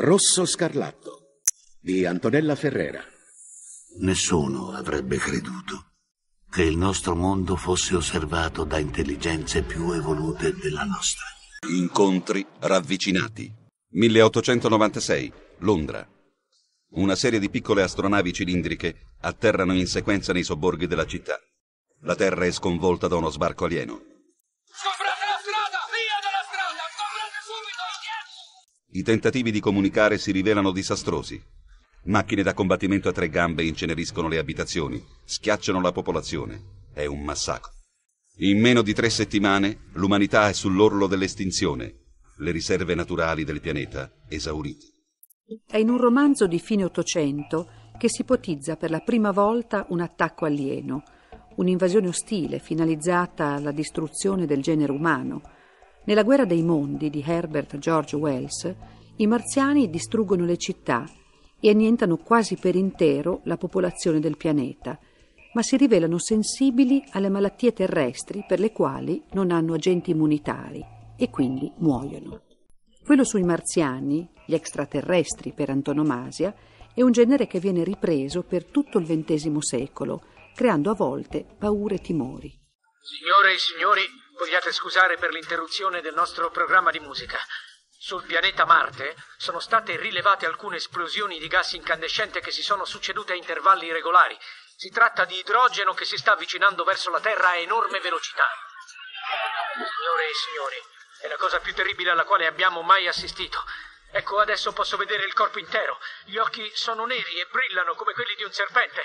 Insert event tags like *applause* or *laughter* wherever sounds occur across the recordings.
Rosso Scarlatto di Antonella Ferrera. Nessuno avrebbe creduto che il nostro mondo fosse osservato da intelligenze più evolute della nostra. Incontri ravvicinati. 1896, Londra. Una serie di piccole astronavi cilindriche atterrano in sequenza nei sobborghi della città. La Terra è sconvolta da uno sbarco alieno. I tentativi di comunicare si rivelano disastrosi. Macchine da combattimento a tre gambe inceneriscono le abitazioni, schiacciano la popolazione. È un massacro. In meno di tre settimane l'umanità è sull'orlo dell'estinzione, le riserve naturali del pianeta esaurite. È in un romanzo di fine Ottocento che si ipotizza per la prima volta un attacco alieno, un'invasione ostile finalizzata alla distruzione del genere umano. Nella Guerra dei Mondi di Herbert George Wells, i marziani distruggono le città e annientano quasi per intero la popolazione del pianeta, ma si rivelano sensibili alle malattie terrestri per le quali non hanno agenti immunitari e quindi muoiono. Quello sui marziani, gli extraterrestri per antonomasia, è un genere che viene ripreso per tutto il XX secolo, creando a volte paure e timori. Signore e signori, vogliate scusare per l'interruzione del nostro programma di musica. Sul pianeta Marte sono state rilevate alcune esplosioni di gas incandescente che si sono succedute a intervalli regolari. Si tratta di idrogeno che si sta avvicinando verso la Terra a enorme velocità. Signore e signori, è la cosa più terribile alla quale abbiamo mai assistito. Ecco, adesso posso vedere il corpo intero. Gli occhi sono neri e brillano come quelli di un serpente.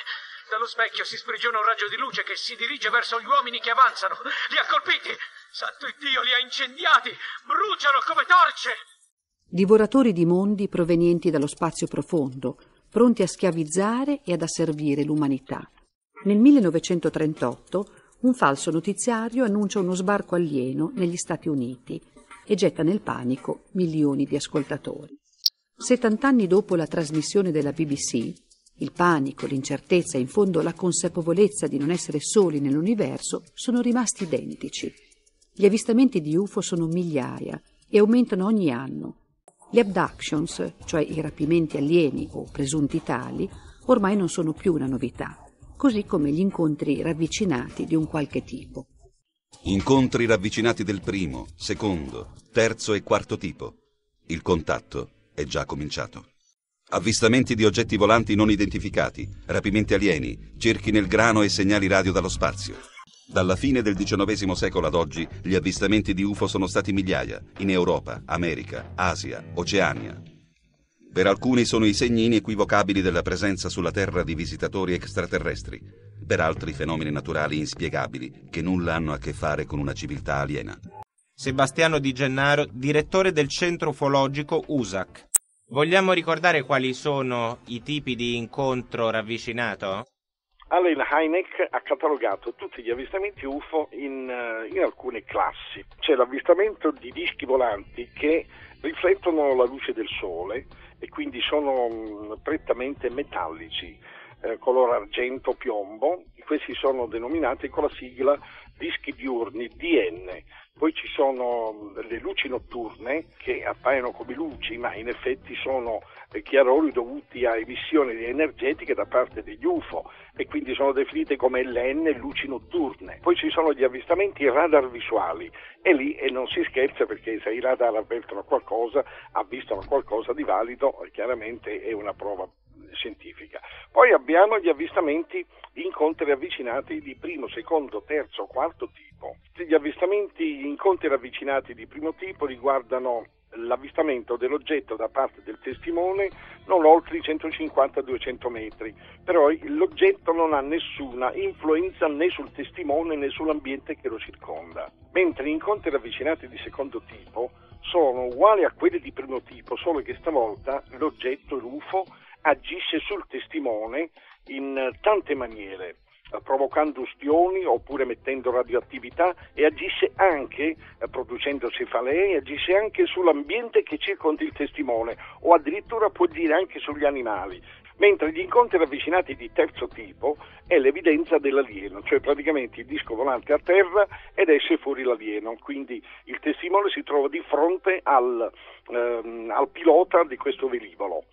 Dallo specchio si sprigiona un raggio di luce che si dirige verso gli uomini che avanzano. Li ha colpiti! Santo Dio, li ha incendiati! Bruciano come torce! Divoratori di mondi provenienti dallo spazio profondo, pronti a schiavizzare e ad asservire l'umanità. Nel 1938 un falso notiziario annuncia uno sbarco alieno negli Stati Uniti e getta nel panico milioni di ascoltatori. Settant'anni dopo la trasmissione della BBC, il panico, l'incertezza e in fondo la consapevolezza di non essere soli nell'universo sono rimasti identici. Gli avvistamenti di UFO sono migliaia e aumentano ogni anno. Le abductions, cioè i rapimenti alieni o presunti tali, ormai non sono più una novità, così come gli incontri ravvicinati di un qualche tipo. Incontri ravvicinati del primo, secondo, terzo e quarto tipo. Il contatto è già cominciato. Avvistamenti di oggetti volanti non identificati, rapimenti alieni, cerchi nel grano e segnali radio dallo spazio. Dalla fine del XIX secolo ad oggi, gli avvistamenti di UFO sono stati migliaia, in Europa, America, Asia, Oceania. Per alcuni sono i segni inequivocabili della presenza sulla Terra di visitatori extraterrestri, per altri fenomeni naturali inspiegabili che nulla hanno a che fare con una civiltà aliena. Sebastiano Di Gennaro, direttore del centro ufologico USAC. Vogliamo ricordare quali sono i tipi di incontro ravvicinato? Allen Hynek ha catalogato tutti gli avvistamenti UFO in, eh, in, alcune classi. C'è l'avvistamento di dischi volanti che riflettono la luce del Sole e quindi sono mh, prettamente metallici, eh, color argento piombo. Questi sono denominati con la sigla dischi diurni DN. Poi ci sono le luci notturne che appaiono come luci, ma in effetti sono chiarori dovuti a emissioni energetiche da parte degli UFO e quindi sono definite come LN luci notturne. Poi ci sono gli avvistamenti radar visuali e lì e non si scherza perché se i radar avvertono qualcosa, avvistano qualcosa di valido, chiaramente è una prova scientifica. Poi abbiamo gli avvistamenti di incontri ravvicinati di primo, secondo, terzo, quarto tipo. Gli avvistamenti di incontri ravvicinati di primo tipo riguardano l'avvistamento dell'oggetto da parte del testimone non oltre i 150-200 metri, però l'oggetto non ha nessuna influenza né sul testimone né sull'ambiente che lo circonda, mentre gli incontri ravvicinati di secondo tipo sono uguali a quelli di primo tipo, solo che stavolta l'oggetto, l'UFO, agisce sul testimone in tante maniere. eh, provocando ustioni oppure mettendo radioattività e agisce anche, eh, producendo cefalee, agisce anche sull'ambiente che circonda il testimone o addirittura può agire anche sugli animali. Mentre gli incontri ravvicinati di terzo tipo è l'evidenza dell'alieno, cioè praticamente il disco volante a terra ed esce fuori l'alieno, quindi il testimone si trova di fronte al, ehm, al pilota di questo velivolo.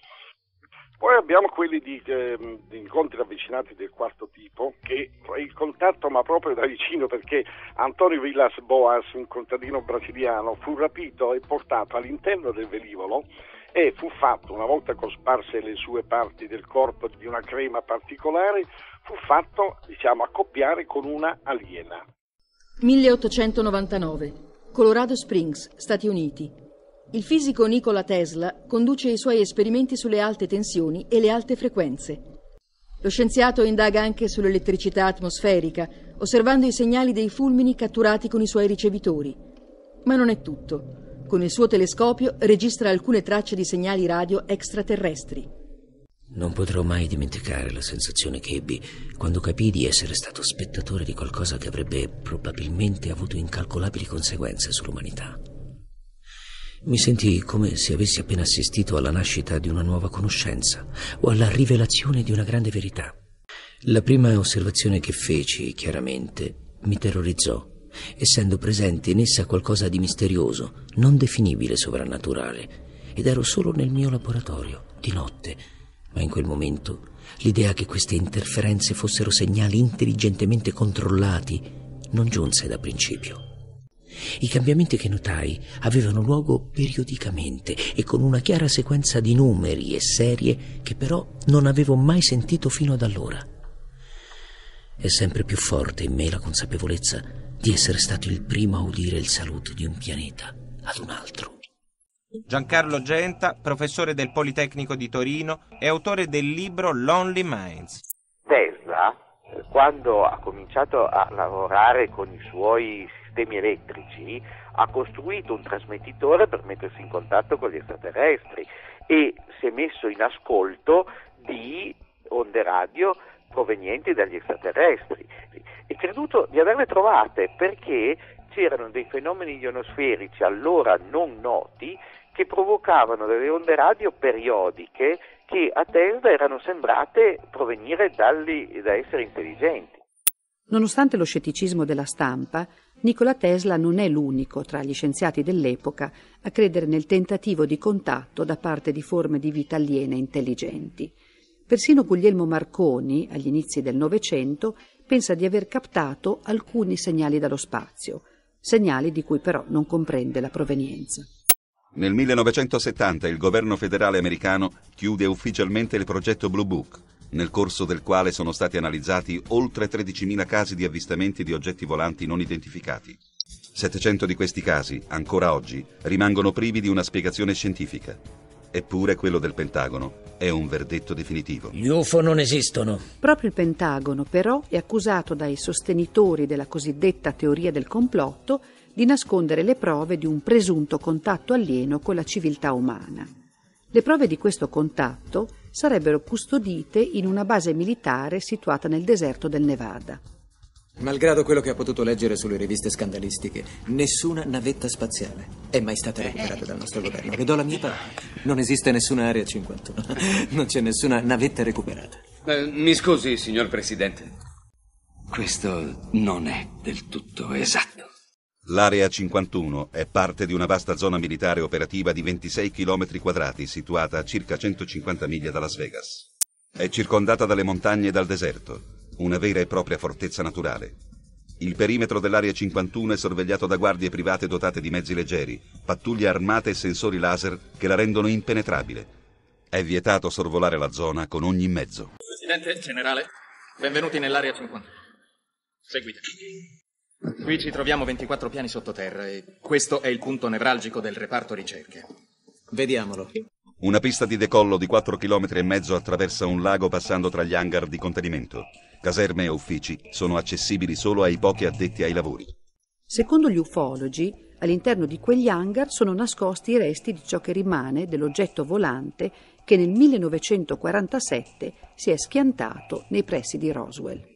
Poi abbiamo quelli di, eh, di, incontri ravvicinati del quarto tipo, che il contatto ma proprio da vicino perché Antonio Villas Boas, un contadino brasiliano, fu rapito e portato all'interno del velivolo e fu fatto, una volta cosparse le sue parti del corpo di una crema particolare, fu fatto, diciamo, accoppiare con una aliena. 1899, Colorado Springs, Stati Uniti. Il fisico Nikola Tesla conduce i suoi esperimenti sulle alte tensioni e le alte frequenze. Lo scienziato indaga anche sull'elettricità atmosferica, osservando i segnali dei fulmini catturati con i suoi ricevitori. Ma non è tutto. Con il suo telescopio registra alcune tracce di segnali radio extraterrestri. Non potrò mai dimenticare la sensazione che ebbi quando capii di essere stato spettatore di qualcosa che avrebbe probabilmente avuto incalcolabili conseguenze sull'umanità. Mi sentii come se avessi appena assistito alla nascita di una nuova conoscenza o alla rivelazione di una grande verità. La prima osservazione che feci, chiaramente, mi terrorizzò, essendo presente in essa qualcosa di misterioso, non definibile sovrannaturale, ed ero solo nel mio laboratorio, di notte, ma in quel momento l'idea che queste interferenze fossero segnali intelligentemente controllati non giunse da principio. I cambiamenti che notai avevano luogo periodicamente e con una chiara sequenza di numeri e serie che però non avevo mai sentito fino ad allora. È sempre più forte in me la consapevolezza di essere stato il primo a udire il saluto di un pianeta ad un altro. Giancarlo Genta, professore del Politecnico di Torino e autore del libro Lonely Minds. Tesla, quando ha cominciato a lavorare con i suoi sistemi elettrici, ha costruito un trasmettitore per mettersi in contatto con gli extraterrestri e si è messo in ascolto di onde radio provenienti dagli extraterrestri. È creduto di averle trovate perché c'erano dei fenomeni ionosferici allora non noti che provocavano delle onde radio periodiche che a Tesla erano sembrate provenire dagli, da esseri intelligenti. Nonostante lo scetticismo della stampa, Nikola Tesla non è l'unico tra gli scienziati dell'epoca a credere nel tentativo di contatto da parte di forme di vita aliene intelligenti. Persino Guglielmo Marconi, agli inizi del Novecento, pensa di aver captato alcuni segnali dallo spazio, segnali di cui però non comprende la provenienza. Nel 1970 il governo federale americano chiude ufficialmente il progetto Blue Book, nel corso del quale sono stati analizzati oltre 13.000 casi di avvistamenti di oggetti volanti non identificati. 700 di questi casi, ancora oggi, rimangono privi di una spiegazione scientifica. Eppure quello del Pentagono è un verdetto definitivo. Gli UFO non esistono. Proprio il Pentagono, però, è accusato dai sostenitori della cosiddetta teoria del complotto di nascondere le prove di un presunto contatto alieno con la civiltà umana. Le prove di questo contatto sarebbero custodite in una base militare situata nel deserto del Nevada. Malgrado quello che ha potuto leggere sulle riviste scandalistiche, nessuna navetta spaziale è mai stata recuperata dal nostro governo. Le do la mia parola. Non esiste nessuna Area 51. *laughs* Non c'è nessuna navetta recuperata. Eh, mi scusi, signor Presidente. Questo non è del tutto esatto. L'Area 51 è parte di una vasta zona militare operativa di 26 km quadrati situata a circa 150 miglia da Las Vegas. È circondata dalle montagne e dal deserto, una vera e propria fortezza naturale. Il perimetro dell'Area 51 è sorvegliato da guardie private dotate di mezzi leggeri, pattuglie armate e sensori laser che la rendono impenetrabile. È vietato sorvolare la zona con ogni mezzo. Presidente, generale, benvenuti nell'Area 51. Seguite. Qui ci troviamo 24 piani sottoterra e questo è il punto nevralgico del reparto ricerche. Vediamolo. Una pista di decollo di 4 km e mezzo attraversa un lago passando tra gli hangar di contenimento. Caserme e uffici sono accessibili solo ai pochi addetti ai lavori. Secondo gli ufologi, all'interno di quegli hangar sono nascosti i resti di ciò che rimane dell'oggetto volante che nel 1947 si è schiantato nei pressi di Roswell.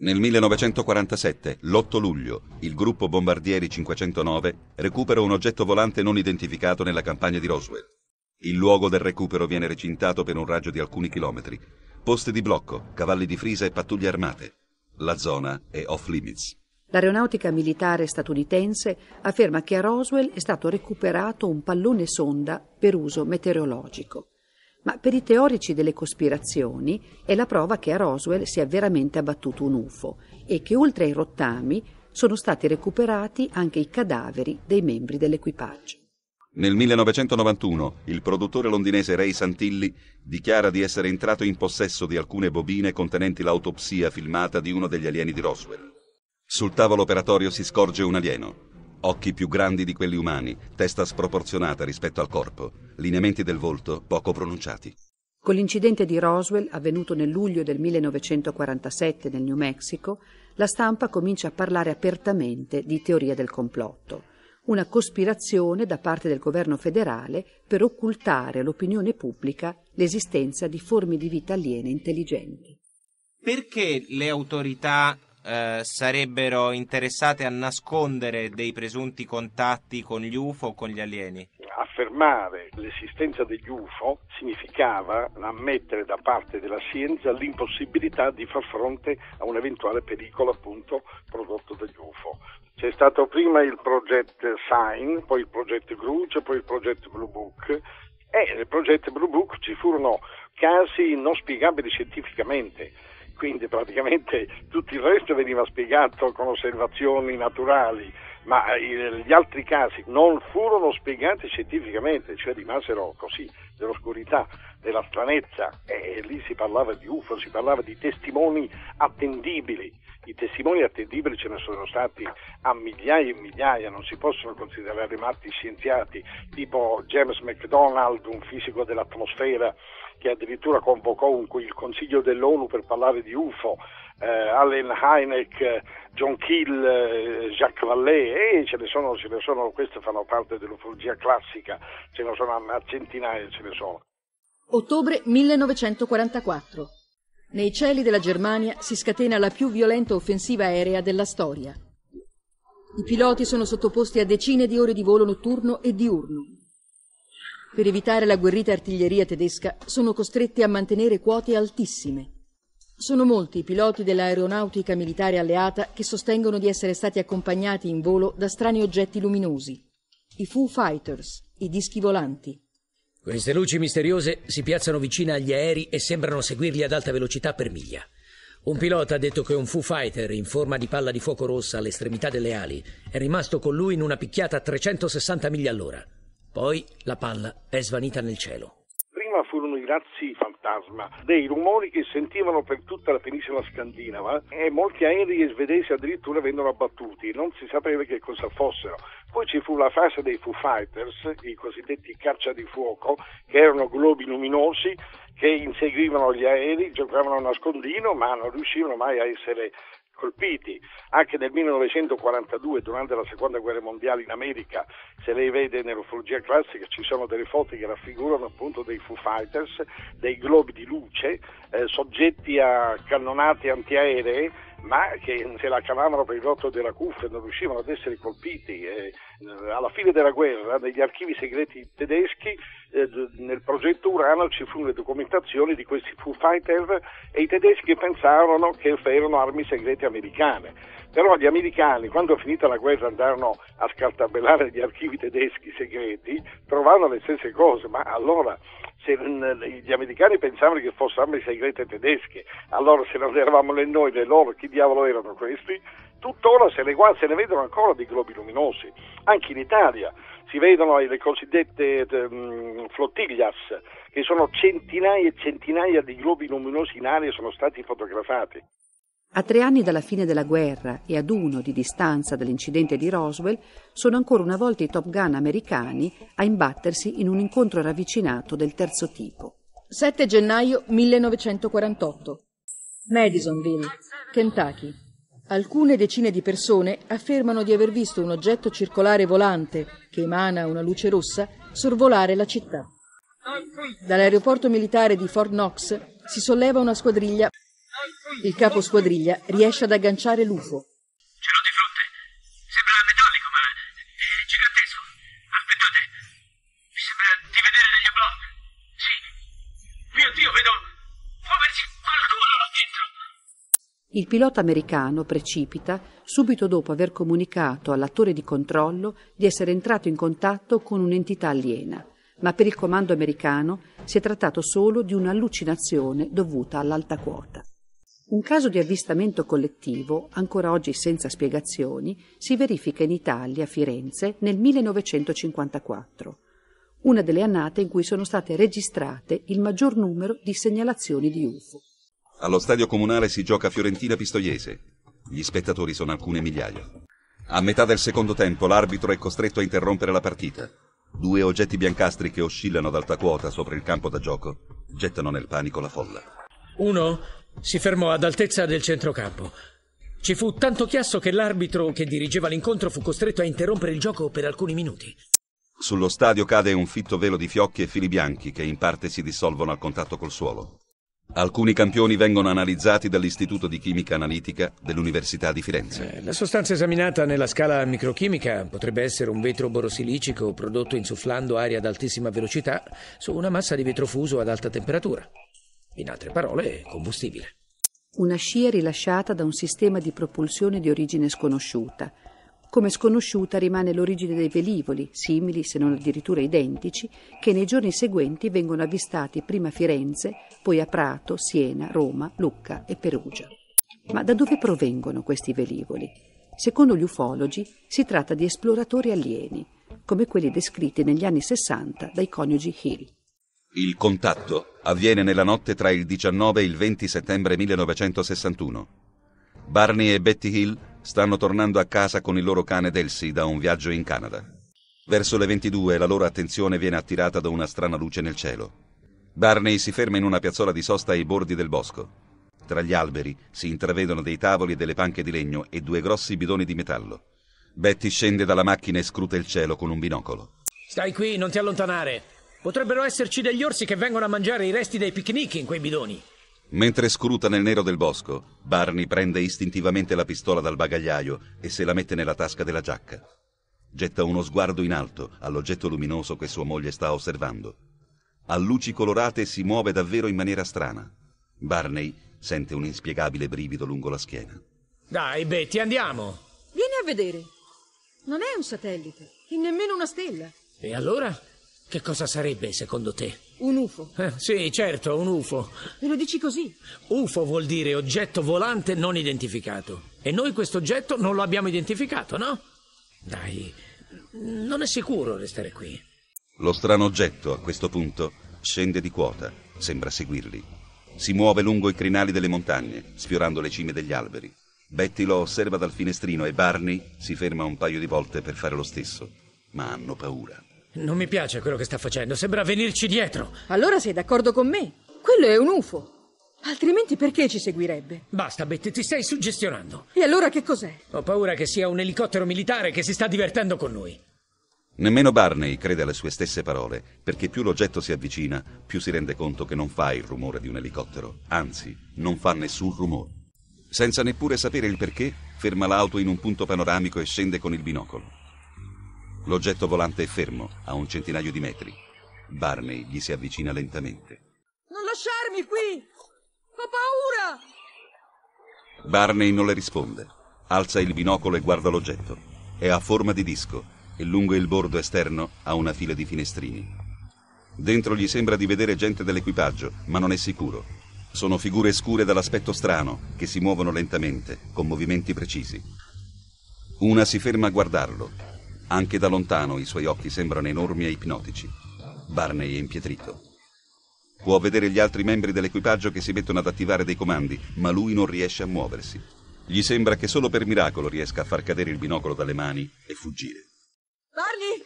Nel 1947, l'8 luglio, il gruppo bombardieri 509 recupera un oggetto volante non identificato nella campagna di Roswell. Il luogo del recupero viene recintato per un raggio di alcuni chilometri. Poste di blocco, cavalli di frisa e pattuglie armate. La zona è off limits. L'aeronautica militare statunitense afferma che a Roswell è stato recuperato un pallone sonda per uso meteorologico. Ma per i teorici delle cospirazioni è la prova che a Roswell sia veramente abbattuto un UFO e che oltre ai rottami sono stati recuperati anche i cadaveri dei membri dell'equipaggio. Nel 1991 il produttore londinese Ray Santilli dichiara di essere entrato in possesso di alcune bobine contenenti l'autopsia filmata di uno degli alieni di Roswell. Sul tavolo operatorio si scorge un alieno. Occhi più grandi di quelli umani, testa sproporzionata rispetto al corpo, lineamenti del volto poco pronunciati. Con l'incidente di Roswell, avvenuto nel luglio del 1947 nel New Mexico, la stampa comincia a parlare apertamente di teoria del complotto, una cospirazione da parte del governo federale per occultare all'opinione pubblica l'esistenza di forme di vita aliene intelligenti. Perché le autorità eh, sarebbero interessate a nascondere dei presunti contatti con gli UFO o con gli alieni? Affermare l'esistenza degli UFO significava ammettere da parte della scienza l'impossibilità di far fronte a un eventuale pericolo appunto prodotto dagli UFO. C'è stato prima il progetto SIGN, poi il progetto Gruge, poi il progetto Blue Book e nel progetto Blue Book ci furono casi non spiegabili scientificamente quindi praticamente *laughs* tutto il resto veniva spiegato con osservazioni naturali, ma gli altri casi non furono spiegati scientificamente, cioè rimasero così, dell'oscurità, della stranezza, e lì si parlava di UFO, si parlava di testimoni attendibili. I testimoni attendibili ce ne sono stati a migliaia e migliaia, non si possono considerare matti scienziati, tipo James McDonald, un fisico dell'atmosfera, che addirittura convocò un, il Consiglio dell'ONU per parlare di UFO, eh, Allen Hynek, John Kill, eh, Jacques Vallée, e ce ne, sono, ce ne sono, queste fanno parte dell'ufologia classica, ce ne sono a centinaia, ce ne sono. Ottobre 1944. Nei cieli della Germania si scatena la più violenta offensiva aerea della storia. I piloti sono sottoposti a decine di ore di volo notturno e diurno. Per evitare la guerrita artiglieria tedesca sono costretti a mantenere quote altissime. Sono molti i piloti dell'aeronautica militare alleata che sostengono di essere stati accompagnati in volo da strani oggetti luminosi. I Foo Fighters, i dischi volanti. Queste luci misteriose si piazzano vicino agli aerei e sembrano seguirli ad alta velocità per miglia. Un pilota ha detto che un Foo Fighter in forma di palla di fuoco rossa all'estremità delle ali è rimasto con lui in una picchiata a 360 miglia all'ora. Poi la palla è svanita nel cielo. Prima furono i razzi fantasma, dei rumori che sentivano per tutta la penisola scandinava e molti aerei svedesi addirittura vennero abbattuti, non si sapeva che cosa fossero. Poi ci fu la fase dei Foo Fighters, i cosiddetti caccia di fuoco, che erano globi luminosi che inseguivano gli aerei, giocavano a nascondino, ma non riuscivano mai a essere colpiti. Anche nel 1942, durante la seconda guerra mondiale in America, se lei vede nell'ufologia classica ci sono delle foto che raffigurano appunto dei Foo Fighters, dei globi di luce, eh, soggetti a cannonate antiaeree ma che se la cavavano per il rotto della cuffia non riuscivano ad essere colpiti. Eh, alla fine della guerra, negli archivi segreti tedeschi, eh, nel progetto Urano ci furono le documentazioni di questi Foo Fighter e i tedeschi pensavano che erano armi segrete americane. Però gli americani, quando finita la guerra, andarono a scartabellare gli archivi tedeschi segreti, trovarono le stesse cose, ma allora se gli americani pensavano che fossero armi segrete tedesche, allora se non eravamo né noi né loro, chi diavolo erano questi? Tuttora se ne, se ne vedono ancora di globi luminosi, anche in Italia si vedono le cosiddette um, flottiglias, che sono centinaia e centinaia di globi luminosi in aria sono stati fotografati. A tre anni dalla fine della guerra e ad uno di distanza dall'incidente di Roswell, sono ancora una volta i Top Gun americani a imbattersi in un incontro ravvicinato del terzo tipo. 7 gennaio 1948. Madisonville, Kentucky. Alcune decine di persone affermano di aver visto un oggetto circolare volante che emana una luce rossa sorvolare la città. Dall'aeroporto militare di Fort Knox si solleva una squadriglia Il capo squadriglia riesce ad agganciare l'UFO. Ce l'ho di fronte. Sembra metallico, ma è gigantesco. Aspettate. Mi sembra di vedere degli oblong. Sì. Mio Dio, vedo muoversi qualcuno là dentro. Il pilota americano precipita subito dopo aver comunicato all'attore di controllo di essere entrato in contatto con un'entità aliena, ma per il comando americano si è trattato solo di un'allucinazione dovuta all'alta quota. Un caso di avvistamento collettivo, ancora oggi senza spiegazioni, si verifica in Italia, a Firenze, nel 1954, una delle annate in cui sono state registrate il maggior numero di segnalazioni di UFO. Allo stadio comunale si gioca Fiorentina Pistoiese. Gli spettatori sono alcune migliaia. A metà del secondo tempo l'arbitro è costretto a interrompere la partita. Due oggetti biancastri che oscillano ad alta quota sopra il campo da gioco gettano nel panico la folla. Uno si fermò ad altezza del centrocampo. Ci fu tanto chiasso che l'arbitro che dirigeva l'incontro fu costretto a interrompere il gioco per alcuni minuti. Sullo stadio cade un fitto velo di fiocchi e fili bianchi che in parte si dissolvono al contatto col suolo. Alcuni campioni vengono analizzati dall'Istituto di Chimica Analitica dell'Università di Firenze. Eh, La sostanza esaminata nella scala microchimica potrebbe essere un vetro borosilicico prodotto insufflando aria ad altissima velocità su una massa di vetro fuso ad alta temperatura. In altre parole, combustibile. Una scia rilasciata da un sistema di propulsione di origine sconosciuta. Come sconosciuta rimane l'origine dei velivoli, simili se non addirittura identici, che nei giorni seguenti vengono avvistati prima a Firenze, poi a Prato, Siena, Roma, Lucca e Perugia. Ma da dove provengono questi velivoli? Secondo gli ufologi si tratta di esploratori alieni, come quelli descritti negli anni 60 dai coniugi Hill. Il contatto avviene nella notte tra il 19 e il 20 settembre 1961. Barney e Betty Hill stanno tornando a casa con il loro cane Delcy da un viaggio in Canada. Verso le 22 la loro attenzione viene attirata da una strana luce nel cielo. Barney si ferma in una piazzola di sosta ai bordi del bosco. Tra gli alberi si intravedono dei tavoli e delle panche di legno e due grossi bidoni di metallo. Betty scende dalla macchina e scruta il cielo con un binocolo. Stai qui, non ti allontanare. Potrebbero esserci degli orsi che vengono a mangiare i resti dei picnic in quei bidoni. Mentre scruta nel nero del bosco, Barney prende istintivamente la pistola dal bagagliaio e se la mette nella tasca della giacca. Getta uno sguardo in alto all'oggetto luminoso che sua moglie sta osservando. A luci colorate si muove davvero in maniera strana. Barney sente un inspiegabile brivido lungo la schiena. Dai, Betty, andiamo. Vieni a vedere. Non è un satellite, e nemmeno una stella. E allora? Che cosa sarebbe, secondo te? Un UFO. Eh, sì, certo, un UFO. E lo dici così? UFO vuol dire oggetto volante non identificato. E noi questo oggetto non lo abbiamo identificato, no? Dai, non è sicuro restare qui. Lo strano oggetto, a questo punto, scende di quota, sembra seguirli. Si muove lungo i crinali delle montagne, sfiorando le cime degli alberi. Betty lo osserva dal finestrino e Barney si ferma un paio di volte per fare lo stesso, ma hanno paura. Non mi piace quello che sta facendo, sembra venirci dietro. Allora sei d'accordo con me? Quello è un UFO. Altrimenti perché ci seguirebbe? Basta, Betty, ti stai suggestionando. E allora che cos'è? Ho paura che sia un elicottero militare che si sta divertendo con noi. Nemmeno Barney crede alle sue stesse parole, perché più l'oggetto si avvicina, più si rende conto che non fa il rumore di un elicottero, anzi, non fa nessun rumore. Senza neppure sapere il perché, ferma l'auto in un punto panoramico e scende con il binocolo. L'oggetto volante è fermo, a un centinaio di metri. Barney gli si avvicina lentamente. Non lasciarmi qui! Ho paura! Barney non le risponde. Alza il binocolo e guarda l'oggetto. È a forma di disco e lungo il bordo esterno ha una fila di finestrini. Dentro gli sembra di vedere gente dell'equipaggio, ma non è sicuro. Sono figure scure dall'aspetto strano che si muovono lentamente, con movimenti precisi. Una si ferma a guardarlo. Anche da lontano i suoi occhi sembrano enormi e ipnotici. Barney è impietrito. Può vedere gli altri membri dell'equipaggio che si mettono ad attivare dei comandi, ma lui non riesce a muoversi. Gli sembra che solo per miracolo riesca a far cadere il binocolo dalle mani e fuggire. Barney!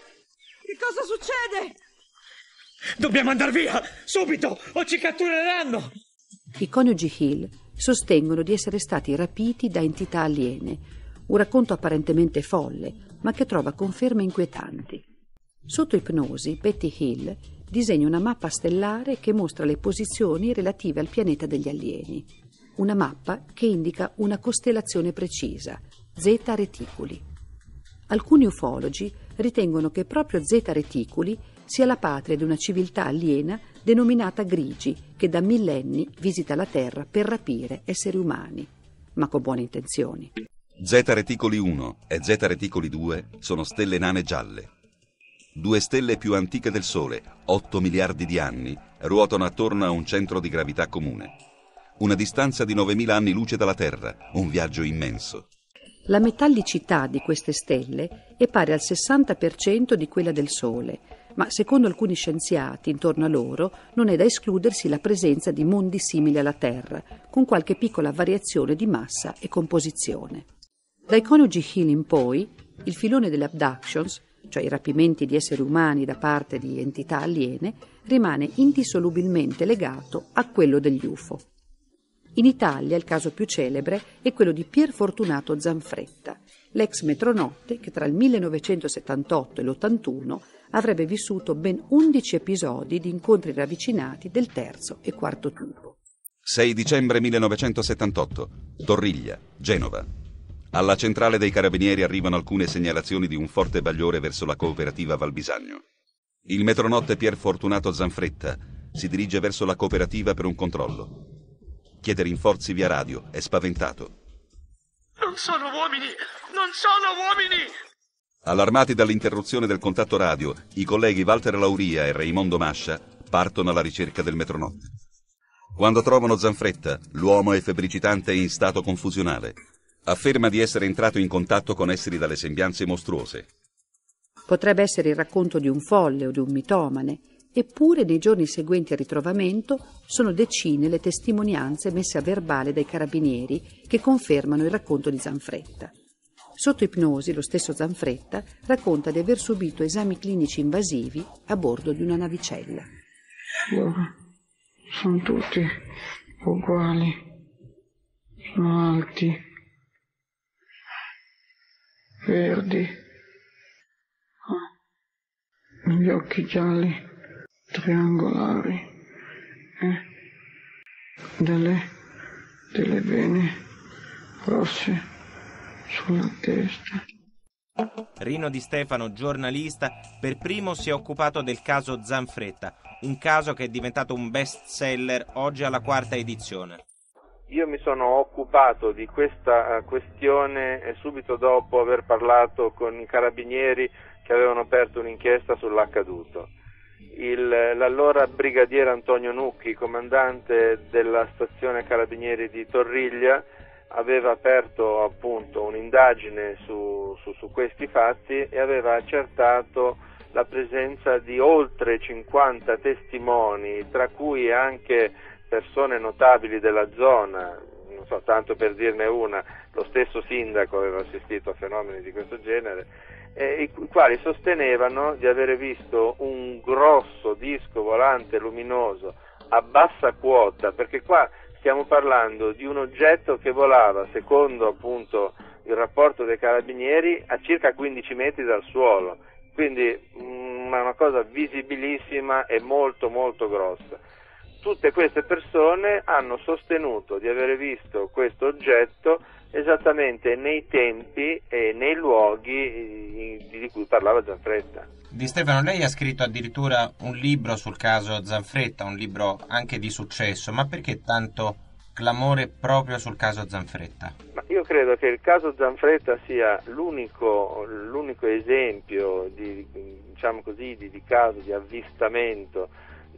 Che cosa succede? Dobbiamo andare via! Subito! O ci cattureranno! I coniugi Hill sostengono di essere stati rapiti da entità aliene, un racconto apparentemente folle, ma che trova conferme inquietanti. Sotto ipnosi, Betty Hill disegna una mappa stellare che mostra le posizioni relative al pianeta degli alieni. una mappa che indica una costellazione precisa, Zeta Reticuli. Alcuni ufologi ritengono che proprio Zeta Reticuli sia la patria di una civiltà aliena denominata Grigi, che da millenni visita la Terra per rapire esseri umani, ma con buone intenzioni. Zeta Reticoli 1 e Zeta Reticoli 2 sono stelle nane gialle. Due stelle più antiche del Sole, 8 miliardi di anni, ruotano attorno a un centro di gravità comune. Una distanza di 9.000 anni luce dalla Terra, un viaggio immenso. La metallicità di queste stelle è pari al 60% di quella del Sole, ma secondo alcuni scienziati intorno a loro non è da escludersi la presenza di mondi simili alla Terra, con qualche piccola variazione di massa e composizione. Dai coniugi Hill in poi, il filone delle abductions, cioè i rapimenti di esseri umani da parte di entità aliene, rimane indissolubilmente legato a quello degli UFO. In Italia il caso più celebre è quello di Pier Fortunato Zanfretta, l'ex metronotte che tra il 1978 e l'81 avrebbe vissuto ben 11 episodi di incontri ravvicinati del terzo e quarto tipo. 6 dicembre 1978, Torriglia, Genova. Alla centrale dei carabinieri arrivano alcune segnalazioni di un forte bagliore verso la cooperativa Valbisagno. Il metronotte Pier Fortunato Zanfretta si dirige verso la cooperativa per un controllo. Chiede rinforzi via radio, è spaventato. Non sono uomini! Non sono uomini! Allarmati dall'interruzione del contatto radio, i colleghi Walter Lauria e Raimondo Mascia partono alla ricerca del metronotte. Quando trovano Zanfretta, l'uomo è febbricitante e in stato confusionale. Afferma di essere entrato in contatto con esseri dalle sembianze mostruose. Potrebbe essere il racconto di un folle o di un mitomane, eppure nei giorni seguenti al ritrovamento sono decine le testimonianze messe a verbale dai carabinieri che confermano il racconto di Zanfretta. Sotto ipnosi, lo stesso Zanfretta racconta di aver subito esami clinici invasivi a bordo di una navicella. Loro sono tutti uguali, sono alti, verdi, gli occhi gialli, triangolari, eh, delle, delle vene rosse sulla testa. Rino Di Stefano, giornalista, per primo si è occupato del caso Zanfretta, un caso che è diventato un best seller oggi alla quarta edizione. Io mi sono occupato di questa uh, questione eh, subito dopo aver parlato con i carabinieri che avevano aperto un'inchiesta sull'accaduto. Il, l'allora brigadiere Antonio Nucchi, comandante della stazione carabinieri di Torriglia, aveva aperto appunto un'indagine su, su, su, questi fatti e aveva accertato la presenza di oltre 50 testimoni, tra cui anche persone notabili della zona, non so, tanto per dirne una, lo stesso sindaco aveva assistito a fenomeni di questo genere, eh, i quali sostenevano di avere visto un grosso disco volante luminoso a bassa quota, perché qua stiamo parlando di un oggetto che volava, secondo appunto il rapporto dei carabinieri, a circa 15 metri dal suolo, quindi mm, una cosa visibilissima e molto molto grossa. Tutte queste persone hanno sostenuto di aver visto questo oggetto esattamente nei tempi e nei luoghi di cui parlava Gianfretta. Di Stefano, lei ha scritto addirittura un libro sul caso Zanfretta, un libro anche di successo, ma perché tanto clamore proprio sul caso Zanfretta? Ma io credo che il caso Zanfretta sia l'unico, l'unico esempio di, diciamo così, di, di caso di avvistamento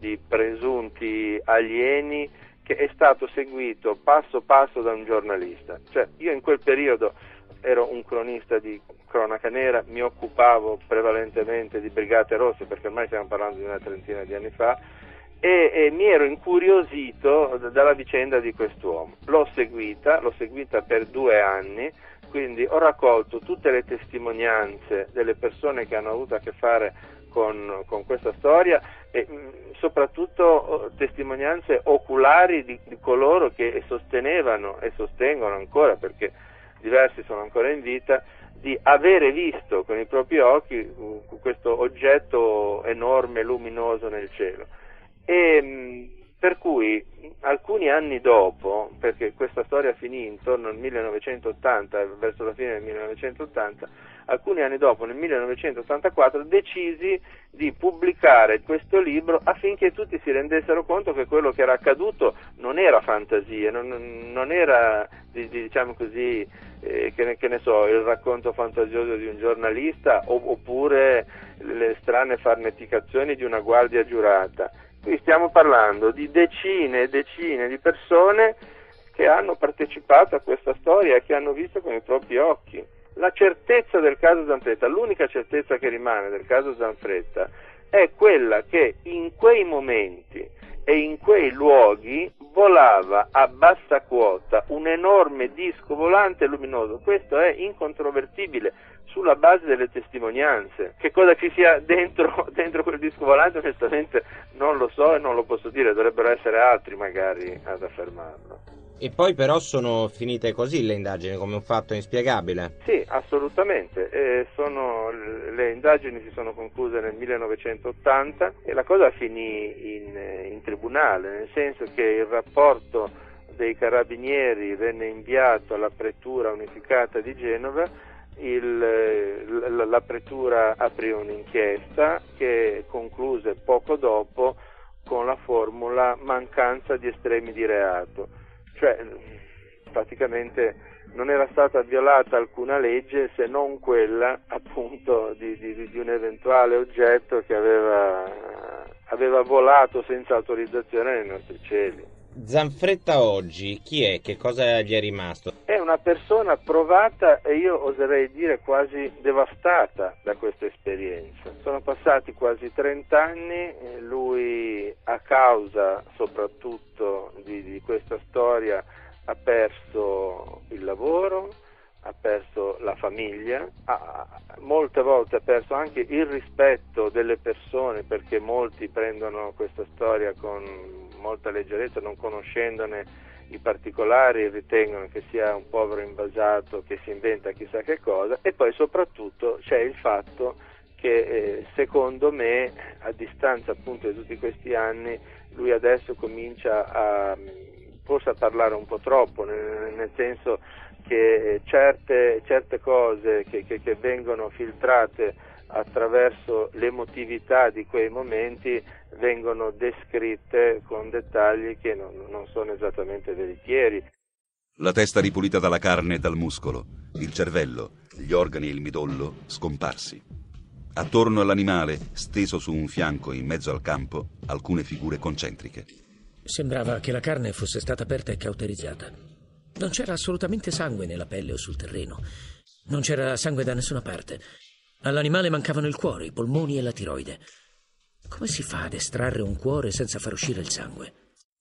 di presunti alieni che è stato seguito passo passo da un giornalista. Cioè, io in quel periodo ero un cronista di cronaca nera, mi occupavo prevalentemente di Brigate Rosse perché ormai stiamo parlando di una trentina di anni fa e, e mi ero incuriosito dalla vicenda di quest'uomo. L'ho seguita, l'ho seguita per due anni, quindi ho raccolto tutte le testimonianze delle persone che hanno avuto a che fare con, con questa storia e mh, soprattutto oh, testimonianze oculari di, di coloro che sostenevano e sostengono ancora perché diversi sono ancora in vita, di avere visto con i propri occhi uh, questo oggetto enorme, luminoso nel cielo. E, per cui alcuni anni dopo, perché questa storia finì intorno al 1980, verso la fine del 1980, alcuni anni dopo, nel 1984, decisi di pubblicare questo libro affinché tutti si rendessero conto che quello che era accaduto non era fantasia, non, non era, diciamo così, eh, che, ne, che, ne, so, il racconto fantasioso di un giornalista oppure le strane farneticazioni di una guardia giurata. Qui stiamo parlando di decine e decine di persone che hanno partecipato a questa storia e che hanno visto con i propri occhi. La certezza del caso Zanfretta, l'unica certezza che rimane del caso Zanfretta, è quella che in quei momenti e in quei luoghi volava a bassa quota un enorme disco volante luminoso. Questo è incontrovertibile sulla base delle testimonianze. Che cosa ci sia dentro, *laughs* dentro quel disco volante onestamente non lo so e non lo posso dire, dovrebbero essere altri magari ad affermarlo. E poi però sono finite così le indagini come un fatto inspiegabile? Sì, assolutamente. Eh, sono, le indagini si sono concluse nel 1980 e la cosa finì in, in tribunale, nel senso che il rapporto dei carabinieri venne inviato alla pretura unificata di Genova il, la pretura aprì un'inchiesta che concluse poco dopo con la formula mancanza di estremi di reato cioè praticamente non era stata violata alcuna legge se non quella appunto di, di, di un eventuale oggetto che aveva, aveva volato senza autorizzazione nei nostri cieli. Zanfretta oggi chi è? Che cosa gli è rimasto? È una persona provata e io oserei dire quasi devastata da questa esperienza. Sono passati quasi 30 anni, lui a causa soprattutto di, di questa storia ha perso il lavoro, ha perso la famiglia, ha, molte volte ha perso anche il rispetto delle persone perché molti prendono questa storia con molta leggerezza, non conoscendone i particolari, ritengono che sia un povero invasato che si inventa chissà che cosa e poi soprattutto c'è il fatto che eh, secondo me a distanza appunto di tutti questi anni lui adesso comincia a forse a parlare un po' troppo, nel, senso che certe, certe cose che, che, che vengono filtrate attraverso l'emotività di quei momenti vengono descritte con dettagli che non, non sono esattamente veritieri. La testa ripulita dalla carne e dal muscolo, il cervello, gli organi e il midollo scomparsi. Attorno all'animale, steso su un fianco in mezzo al campo, alcune figure concentriche. Sembrava che la carne fosse stata aperta e cauterizzata. Non c'era assolutamente sangue nella pelle o sul terreno. Non c'era sangue da nessuna parte. All'animale mancavano il cuore, i polmoni e la tiroide. Come si fa ad estrarre un cuore senza far uscire il sangue?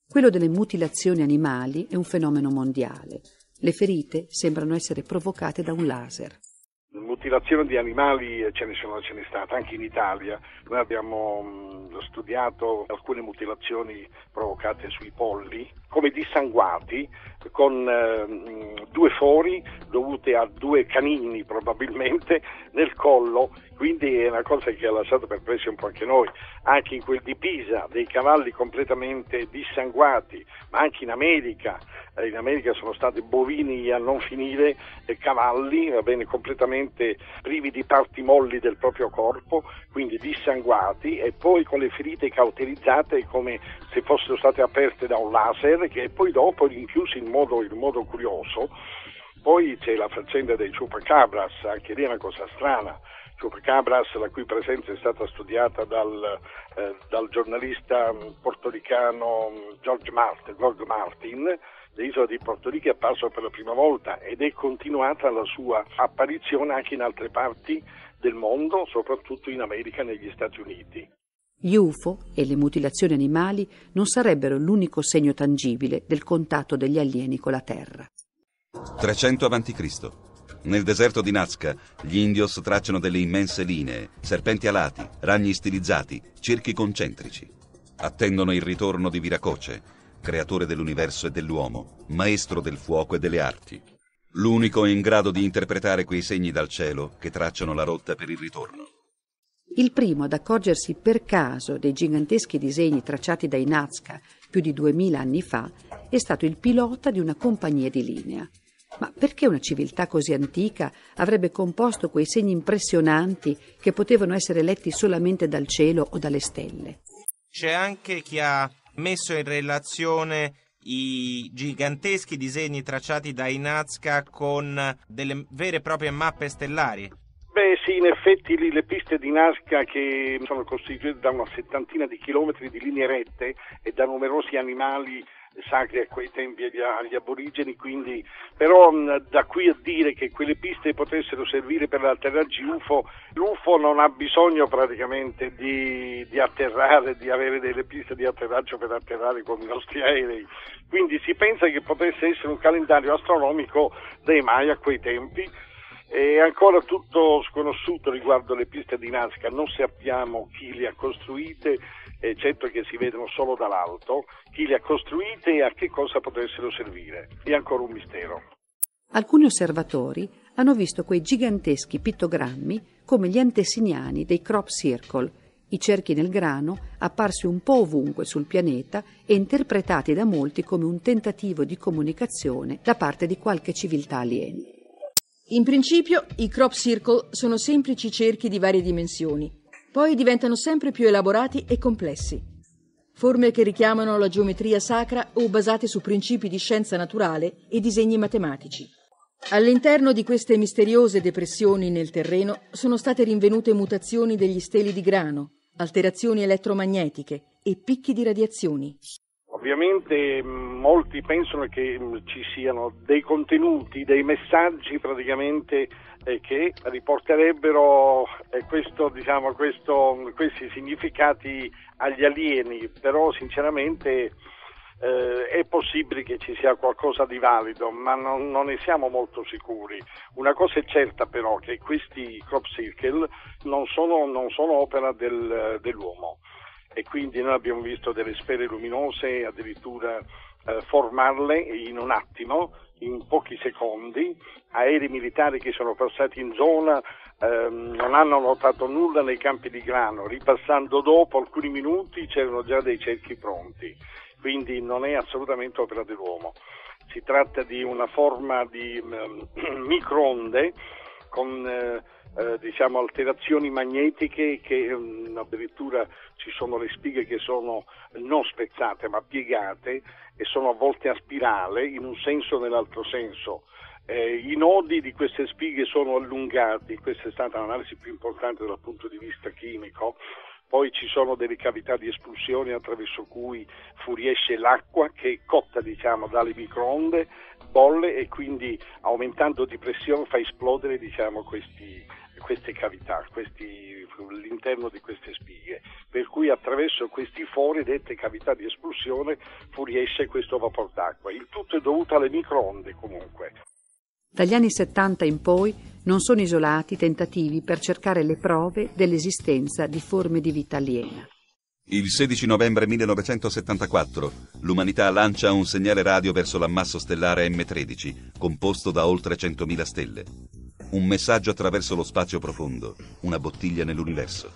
Quello delle mutilazioni animali è un fenomeno mondiale. Le ferite sembrano essere provocate da un laser. Mutilazione di animali ce ne, sono, ce n'è stata anche in Italia. Noi abbiamo mh, studiato alcune mutilazioni provocate sui polli come dissanguati con eh, due fori dovute a due canini probabilmente nel collo, quindi è una cosa che ha lasciato perplessi un po' anche noi, anche in quel di Pisa, dei cavalli completamente dissanguati, ma anche in America, eh, in America sono stati bovini a non finire, e cavalli bene, completamente privi di parti molli del proprio corpo, quindi dissanguati e poi con le ferite cauterizzate come se fossero state aperte da un laser che poi dopo rinchiusi in modo, in modo curioso. Poi c'è la faccenda dei chupacabras, anche lì è una cosa strana. Chupacabras, la cui presenza è stata studiata dal, eh, dal giornalista portoricano George Martin, George Martin l'isola di Porto Rico è apparso per la prima volta ed è continuata la sua apparizione anche in altre parti del mondo, soprattutto in America e negli Stati Uniti. Gli UFO e le mutilazioni animali non sarebbero l'unico segno tangibile del contatto degli alieni con la Terra. 300 a.C. Nel deserto di Nazca, gli indios tracciano delle immense linee, serpenti alati, ragni stilizzati, cerchi concentrici. Attendono il ritorno di Viracoce, creatore dell'universo e dell'uomo, maestro del fuoco e delle arti. L'unico in grado di interpretare quei segni dal cielo che tracciano la rotta per il ritorno. Il primo ad accorgersi per caso dei giganteschi disegni tracciati dai Nazca più di duemila anni fa, è stato il pilota di una compagnia di linea. Ma perché una civiltà così antica avrebbe composto quei segni impressionanti che potevano essere letti solamente dal cielo o dalle stelle? C'è anche chi ha messo in relazione i giganteschi disegni tracciati da Inazca con delle vere e proprie mappe stellari. Beh sì, in effetti lì le piste di Nazca che sono costituite da una settantina di chilometri di linee rette e da numerosi animali sacri a quei tempi agli, agli aborigeni, quindi però mh, da qui a dire che quelle piste potessero servire per atterraggi UFO, l'UFO non ha bisogno praticamente di, di atterrare, di avere delle piste di atterraggio per atterrare con i nostri aerei, quindi si pensa che potesse essere un calendario astronomico dei Mai a quei tempi. È ancora tutto sconosciuto riguardo le piste di Nazca, non sappiamo chi le ha costruite, eccetto che si vedono solo dall'alto, chi le ha costruite e a che cosa potessero servire. È ancora un mistero. Alcuni osservatori hanno visto quei giganteschi pittogrammi come gli antesignani dei crop circle, i cerchi nel grano apparsi un po' ovunque sul pianeta e interpretati da molti come un tentativo di comunicazione da parte di qualche civiltà aliena. In principio, i crop circle sono semplici cerchi di varie dimensioni, poi diventano sempre più elaborati e complessi. Forme che richiamano la geometria sacra o basate su principi di scienza naturale e disegni matematici. All'interno di queste misteriose depressioni nel terreno sono state rinvenute mutazioni degli steli di grano, alterazioni elettromagnetiche e picchi di radiazioni. Ovviamente molti pensano che ci siano dei contenuti, dei messaggi praticamente eh, che riporterebbero eh, questo, diciamo, questo, questi significati agli alieni, però sinceramente eh, è possibile che ci sia qualcosa di valido, ma non, non, ne siamo molto sicuri. Una cosa è certa però, che questi crop circle non sono, non sono opera del, dell'uomo e quindi noi abbiamo visto delle sfere luminose addirittura eh, formarle in un attimo, in pochi secondi, aerei militari che sono passati in zona ehm, non hanno notato nulla nei campi di grano, ripassando dopo alcuni minuti c'erano già dei cerchi pronti, quindi non è assolutamente opera dell'uomo. Si tratta di una forma di eh, *clears throat* microonde con eh, eh, diciamo, alterazioni magnetiche che um, addirittura ci sono le spighe che sono non spezzate ma piegate e sono avvolte a spirale in un senso o nell'altro senso. Eh, I nodi di queste spighe sono allungati, questa è stata l'analisi più importante dal punto di vista chimico, poi ci sono delle cavità di espulsione attraverso cui fuoriesce l'acqua che cotta diciamo, dalle microonde, bolle e quindi aumentando di pressione fa esplodere diciamo, questi, queste cavità, questi, l'interno di queste spighe, per cui attraverso questi fori, dette cavità di espulsione, fuoriesce questo vapor d'acqua. Il tutto è dovuto alle microonde comunque. Dagli anni 70 in poi non sono isolati tentativi per cercare le prove dell'esistenza di forme di vita aliena. Il 16 novembre 1974 l'umanità lancia un segnale radio verso l'ammasso stellare M13, composto da oltre 100.000 stelle. Un messaggio attraverso lo spazio profondo, una bottiglia nell'universo.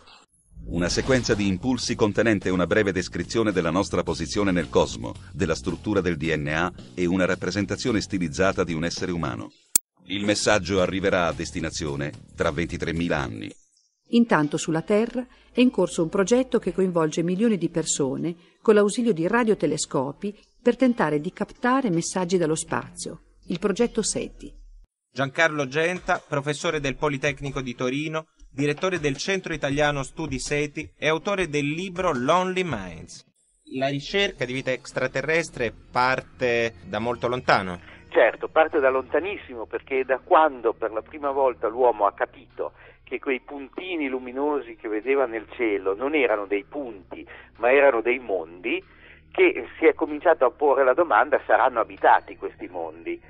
Una sequenza di impulsi contenente una breve descrizione della nostra posizione nel cosmo, della struttura del DNA e una rappresentazione stilizzata di un essere umano. Il messaggio arriverà a destinazione tra 23.000 anni. Intanto sulla Terra è in corso un progetto che coinvolge milioni di persone con l'ausilio di radiotelescopi per tentare di captare messaggi dallo spazio. Il progetto SETI. Giancarlo Genta, professore del Politecnico di Torino, direttore del Centro Italiano Studi SETI e autore del libro Lonely Minds. La ricerca di vita extraterrestre parte da molto lontano. Certo, parte da lontanissimo perché da quando per la prima volta l'uomo ha capito che quei puntini luminosi che vedeva nel cielo non erano dei punti, ma erano dei mondi, che si è cominciato a porre la domanda saranno abitati questi mondi.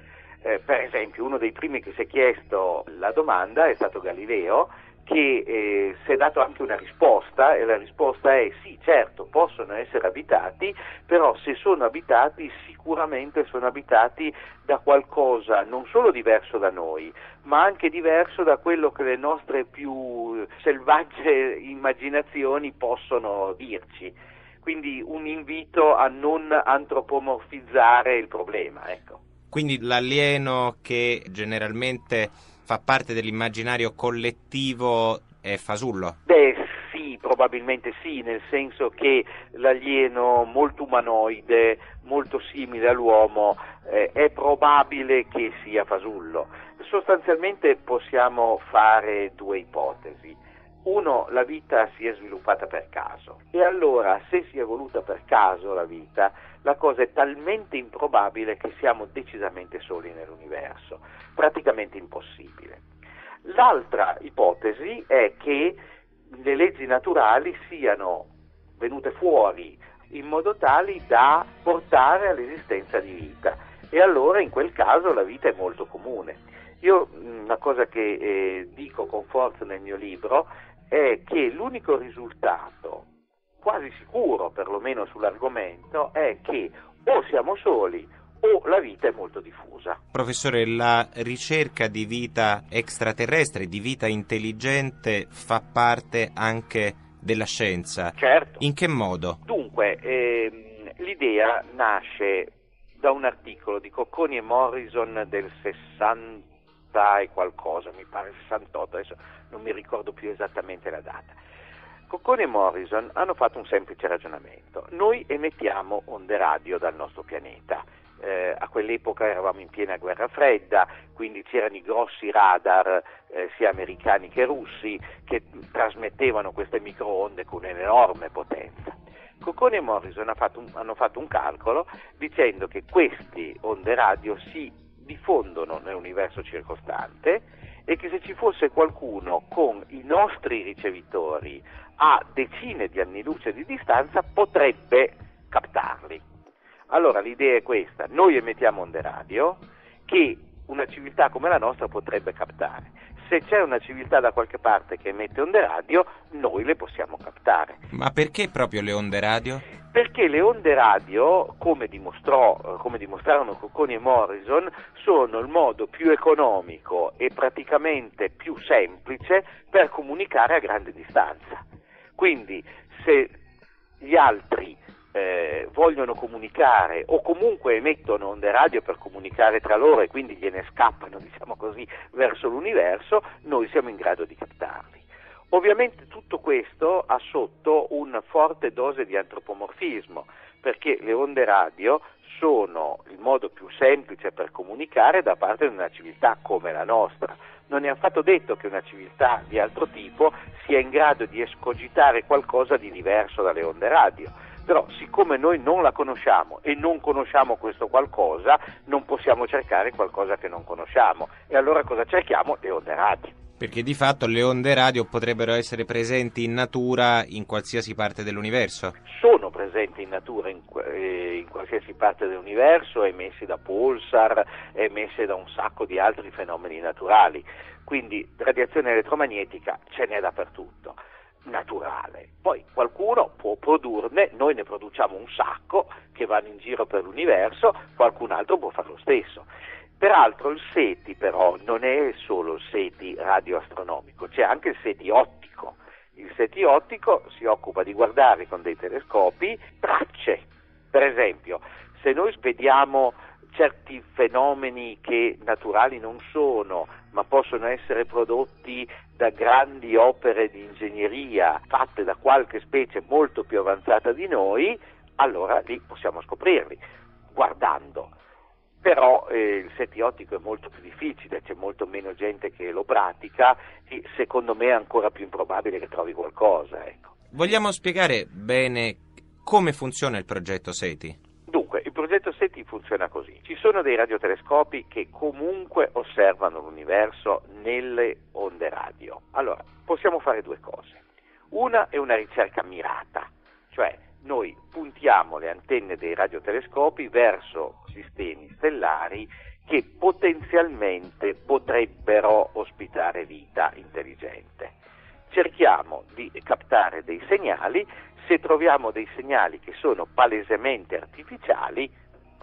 Eh, per esempio, uno dei primi che si è chiesto la domanda è stato Galileo, che eh, si è dato anche una risposta e la risposta è sì, certo, possono essere abitati, però se sono abitati sicuramente sono abitati da qualcosa non solo diverso da noi, ma anche diverso da quello che le nostre più selvagge immaginazioni possono dirci. quindi un invito a non antropomorfizzare il problema. Ecco. Quindi l'alieno che generalmente fa parte dell'immaginario collettivo è fasullo? Beh sì, probabilmente sì, nel senso che l'alieno molto umanoide, molto simile all'uomo, eh, è probabile che sia fasullo. Sostanzialmente possiamo fare due ipotesi. Uno, la vita si è sviluppata per caso e allora se si è evoluta per caso la vita, la cosa è talmente improbabile che siamo decisamente soli nell'universo, praticamente impossibile. L'altra ipotesi è che le leggi naturali siano venute fuori in modo tali da portare all'esistenza di vita e allora in quel caso la vita è molto comune. Io una cosa che eh, dico con forza nel mio libro è che l'unico risultato, quasi sicuro perlomeno sull'argomento, è che o siamo soli o la vita è molto diffusa. Professore, la ricerca di vita extraterrestre, di vita intelligente, fa parte anche della scienza. Certo. In che modo? Dunque, ehm, l'idea nasce da un articolo di Cocconi e Morrison del 60 e qualcosa, mi pare 68, adesso non mi ricordo più esattamente la data. Cocconi e Morrison hanno fatto un semplice ragionamento. Noi emettiamo onde radio dal nostro pianeta. Eh, a quell'epoca eravamo in piena guerra fredda, quindi c'erano i grossi radar, eh, sia americani che russi, che trasmettevano queste microonde con un'enorme potenza. Cocconi e Morrison fatto un, hanno fatto un calcolo dicendo che queste onde radio si diffondono nell'universo circostante e che se ci fosse qualcuno con i nostri ricevitori a decine di anni luce di distanza potrebbe captarli. Allora l'idea è questa, noi emettiamo onde radio che una civiltà come la nostra potrebbe captare. Se c'è una civiltà da qualche parte che emette onde radio, noi le possiamo captare. Ma perché proprio le onde radio? Perché le onde radio, come, dimostrò, come dimostrarono Cocconi e Morrison, sono il modo più economico e praticamente più semplice per comunicare a grande distanza. Quindi se gli altri eh, vogliono comunicare o comunque emettono onde radio per comunicare tra loro e quindi gliene scappano, *laughs* diciamo così, verso l'universo, noi siamo in grado di captarli. Ovviamente tutto questo ha sotto una forte dose di antropomorfismo, perché le onde radio sono il modo più semplice per comunicare da parte di una civiltà come la nostra. Non è affatto detto che una civiltà di altro tipo sia in grado di escogitare qualcosa di diverso dalle onde radio. Però siccome noi non la conosciamo e non conosciamo questo qualcosa, non possiamo cercare qualcosa che non conosciamo. E allora cosa cerchiamo? Le onde radio. Perché di fatto le onde radio potrebbero essere presenti in natura in qualsiasi parte dell'universo. Sono presenti in natura in, eh, in qualsiasi parte dell'universo, emesse da pulsar, emesse da un sacco di altri fenomeni naturali. Quindi radiazione elettromagnetica ce n'è dappertutto naturale. Poi qualcuno può produrne, noi ne produciamo un sacco che vanno in giro per l'universo, qualcun altro può fare lo stesso. Peraltro il SETI però non è solo il SETI radioastronomico, c'è anche il SETI ottico. Il SETI ottico si occupa di guardare con dei telescopi tracce. Per esempio, se noi vediamo certi fenomeni che naturali non sono, ma possono essere prodotti da grandi opere di ingegneria fatte da qualche specie molto più avanzata di noi, allora lì possiamo scoprirli guardando. Però eh, il SETI ottico è molto più difficile, c'è molto meno gente che lo pratica e secondo me è ancora più improbabile che trovi qualcosa. Ecco. Vogliamo spiegare bene come funziona il progetto SETI? Dunque, il progetto SETI funziona così. Ci sono dei radiotelescopi che comunque osservano l'universo nelle onde radio. Allora, possiamo fare due cose. Una è una ricerca mirata, cioè noi puntiamo le antenne dei radiotelescopi verso sistemi stellari che potenzialmente potrebbero ospitare vita intelligente. Cerchiamo di captare dei segnali, se troviamo dei segnali che sono palesemente artificiali,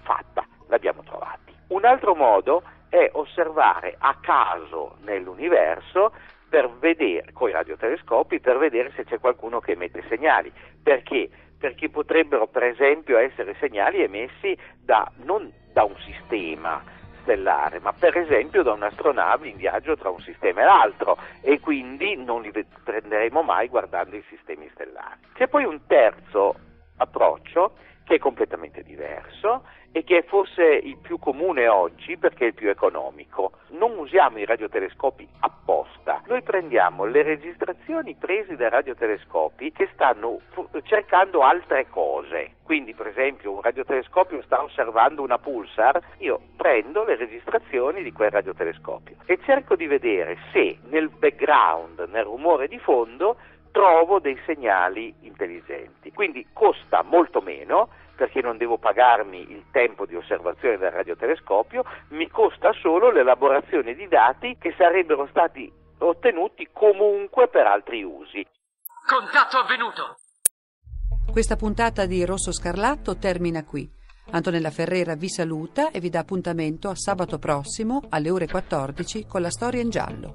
fatta, l'abbiamo trovati. Un altro modo è osservare a caso nell'universo per vedere, con i radiotelescopi, per vedere se c'è qualcuno che emette segnali. Perché? Perché potrebbero per esempio essere segnali emessi da, non da un sistema stellare, ma per esempio da un'astronave in viaggio tra un sistema e l'altro e quindi non li prenderemo mai guardando i sistemi stellari. C'è poi un terzo approccio che è completamente diverso e che è forse il più comune oggi perché è il più economico. Non usiamo i radiotelescopi apposta, noi prendiamo le registrazioni prese dai radiotelescopi che stanno cercando altre cose. Quindi, per esempio, un radiotelescopio sta osservando una pulsar, io prendo le registrazioni di quel radiotelescopio e cerco di vedere se nel background, nel rumore di fondo, trovo dei segnali intelligenti. Quindi costa molto meno perché non devo pagarmi il tempo di osservazione del radiotelescopio, mi costa solo l'elaborazione di dati che sarebbero stati ottenuti comunque per altri usi. Contatto avvenuto! Questa puntata di Rosso Scarlatto termina qui. Antonella Ferrera vi saluta e vi dà appuntamento a sabato prossimo alle ore 14 con la storia in giallo.